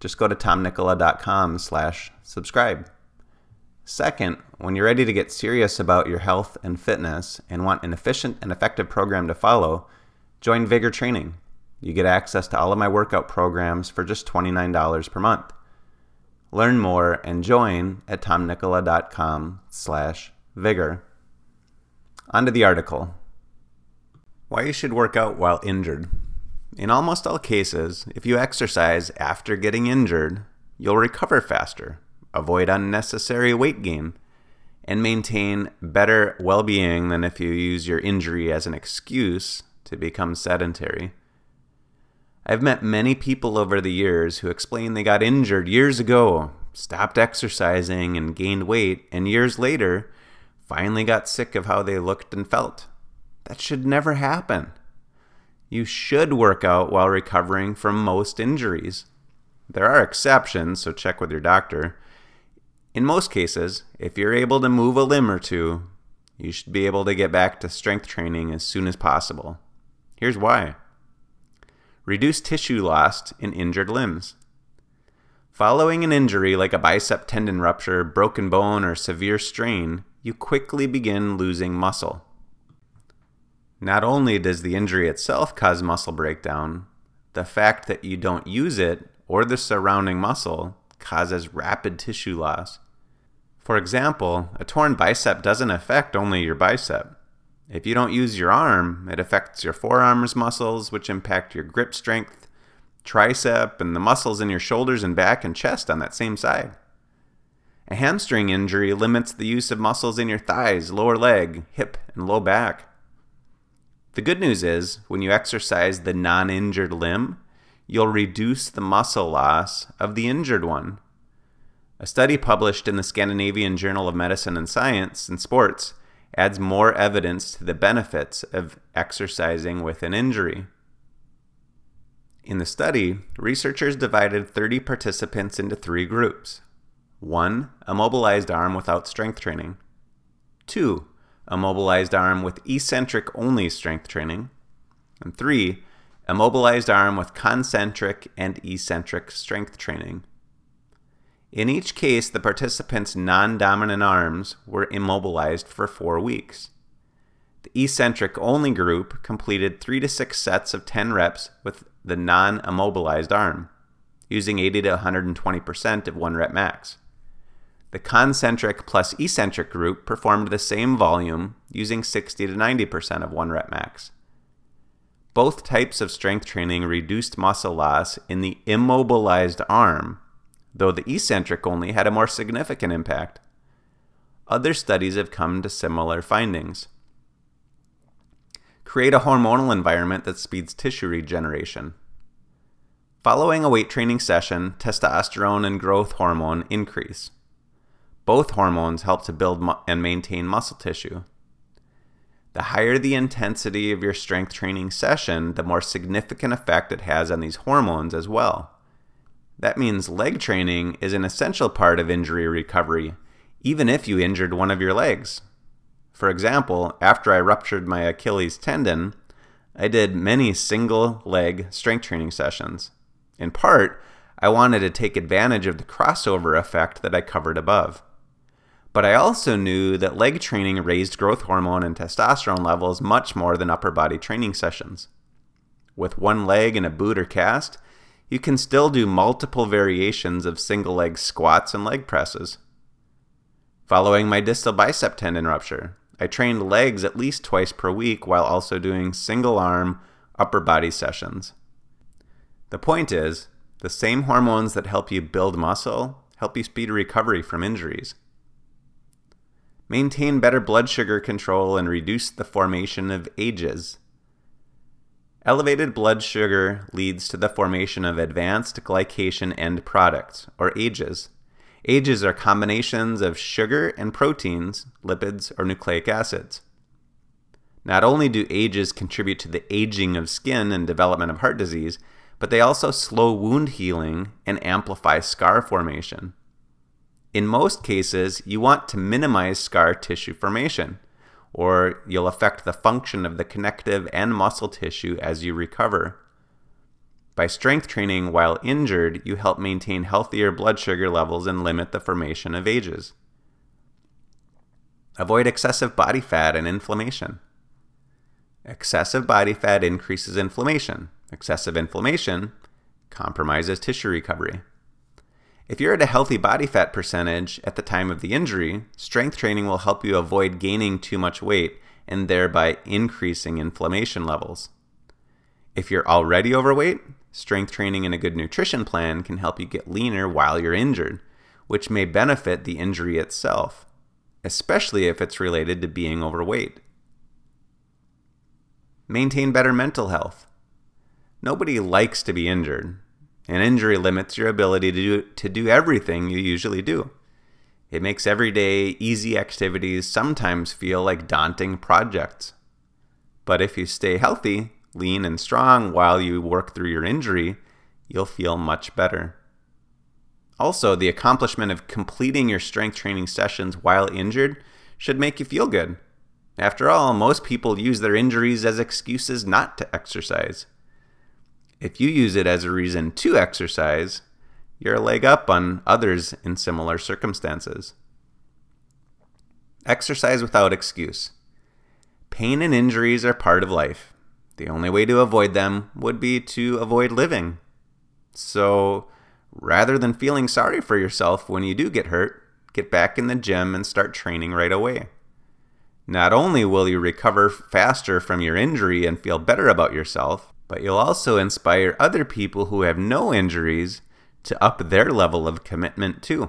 just go to tomnikkola.com slash subscribe. Second, when you're ready to get serious about your health and fitness and want an efficient and effective program to follow, join Vigor Training. You get access to all of my workout programs for just $29 per month. Learn more and join at tomnikkola.com slash vigor. On to the article. Why you should work out while injured. In almost all cases, if you exercise after getting injured, you'll recover faster, avoid unnecessary weight gain, and maintain better well being than if you use your injury as an excuse to become sedentary. I've met many people over the years who explain they got injured years ago, stopped exercising, and gained weight, and years later finally got sick of how they looked and felt. That should never happen. You should work out while recovering from most injuries. There are exceptions, so check with your doctor. In most cases, if you're able to move a limb or two, you should be able to get back to strength training as soon as possible. Here's why reduce tissue loss in injured limbs. Following an injury like a bicep tendon rupture, broken bone, or severe strain, you quickly begin losing muscle. Not only does the injury itself cause muscle breakdown, the fact that you don't use it or the surrounding muscle causes rapid tissue loss. For example, a torn bicep doesn't affect only your bicep. If you don't use your arm, it affects your forearms muscles, which impact your grip strength, tricep, and the muscles in your shoulders and back and chest on that same side. A hamstring injury limits the use of muscles in your thighs, lower leg, hip, and low back. The good news is, when you exercise the non injured limb, you'll reduce the muscle loss of the injured one. A study published in the Scandinavian Journal of Medicine and Science and Sports adds more evidence to the benefits of exercising with an injury. In the study, researchers divided 30 participants into three groups 1. A mobilized arm without strength training, 2 a mobilized arm with eccentric only strength training, and three, a mobilized arm with concentric and eccentric strength training. In each case, the participants' non dominant arms were immobilized for four weeks. The eccentric only group completed three to six sets of 10 reps with the non immobilized arm, using 80 to 120% of one rep max. The concentric plus eccentric group performed the same volume using 60 to 90% of one rep max. Both types of strength training reduced muscle loss in the immobilized arm, though the eccentric only had a more significant impact. Other studies have come to similar findings. Create a hormonal environment that speeds tissue regeneration. Following a weight training session, testosterone and growth hormone increase. Both hormones help to build mu- and maintain muscle tissue. The higher the intensity of your strength training session, the more significant effect it has on these hormones as well. That means leg training is an essential part of injury recovery, even if you injured one of your legs. For example, after I ruptured my Achilles tendon, I did many single leg strength training sessions. In part, I wanted to take advantage of the crossover effect that I covered above. But I also knew that leg training raised growth hormone and testosterone levels much more than upper body training sessions. With one leg in a boot or cast, you can still do multiple variations of single leg squats and leg presses. Following my distal bicep tendon rupture, I trained legs at least twice per week while also doing single arm upper body sessions. The point is, the same hormones that help you build muscle help you speed recovery from injuries maintain better blood sugar control, and reduce the formation of ages. Elevated blood sugar leads to the formation of advanced glycation end products, or AGEs, Ages are combinations of sugar and proteins, lipids, or nucleic acids. Not only do ages contribute to the aging of skin and development of heart disease, but they also slow wound healing and amplify scar formation. In most cases, you want to minimize scar tissue formation, or you'll affect the function of the connective and muscle tissue as you recover. By strength training while injured, you help maintain healthier blood sugar levels and limit the formation of ages. Avoid excessive body fat and inflammation. Excessive body fat increases inflammation. Excessive inflammation compromises tissue recovery. If you're at a healthy body fat percentage at the time of the injury, strength training will help you avoid gaining too much weight and thereby increasing inflammation levels. If you're already overweight, strength training and a good nutrition plan can help you get leaner while you're injured, which may benefit the injury itself, especially if it's related to being overweight. Maintain better mental health. Nobody likes to be injured. An injury limits your ability to do, to do everything you usually do. It makes everyday, easy activities sometimes feel like daunting projects. But if you stay healthy, lean, and strong while you work through your injury, you'll feel much better. Also, the accomplishment of completing your strength training sessions while injured should make you feel good. After all, most people use their injuries as excuses not to exercise. If you use it as a reason to exercise, you're a leg up on others in similar circumstances. Exercise without excuse. Pain and injuries are part of life. The only way to avoid them would be to avoid living. So, rather than feeling sorry for yourself when you do get hurt, get back in the gym and start training right away. Not only will you recover faster from your injury and feel better about yourself, but you'll also inspire other people who have no injuries to up their level of commitment too.